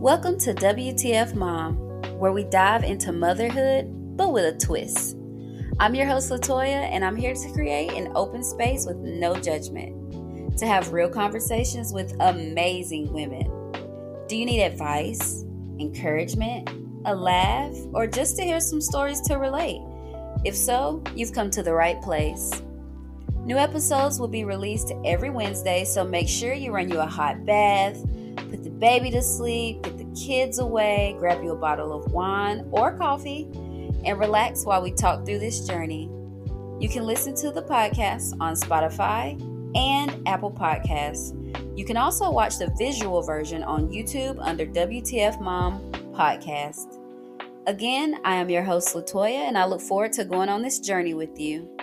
Welcome to WTF Mom, where we dive into motherhood but with a twist. I'm your host, Latoya, and I'm here to create an open space with no judgment, to have real conversations with amazing women. Do you need advice, encouragement, a laugh, or just to hear some stories to relate? If so, you've come to the right place. New episodes will be released every Wednesday, so make sure you run you a hot bath, baby to sleep, get the kids away, grab you a bottle of wine or coffee, and relax while we talk through this journey. You can listen to the podcast on Spotify and Apple Podcasts. You can also watch the visual version on YouTube under WTF Mom Podcast. Again, I am your host, Latoya, and I look forward to going on this journey with you.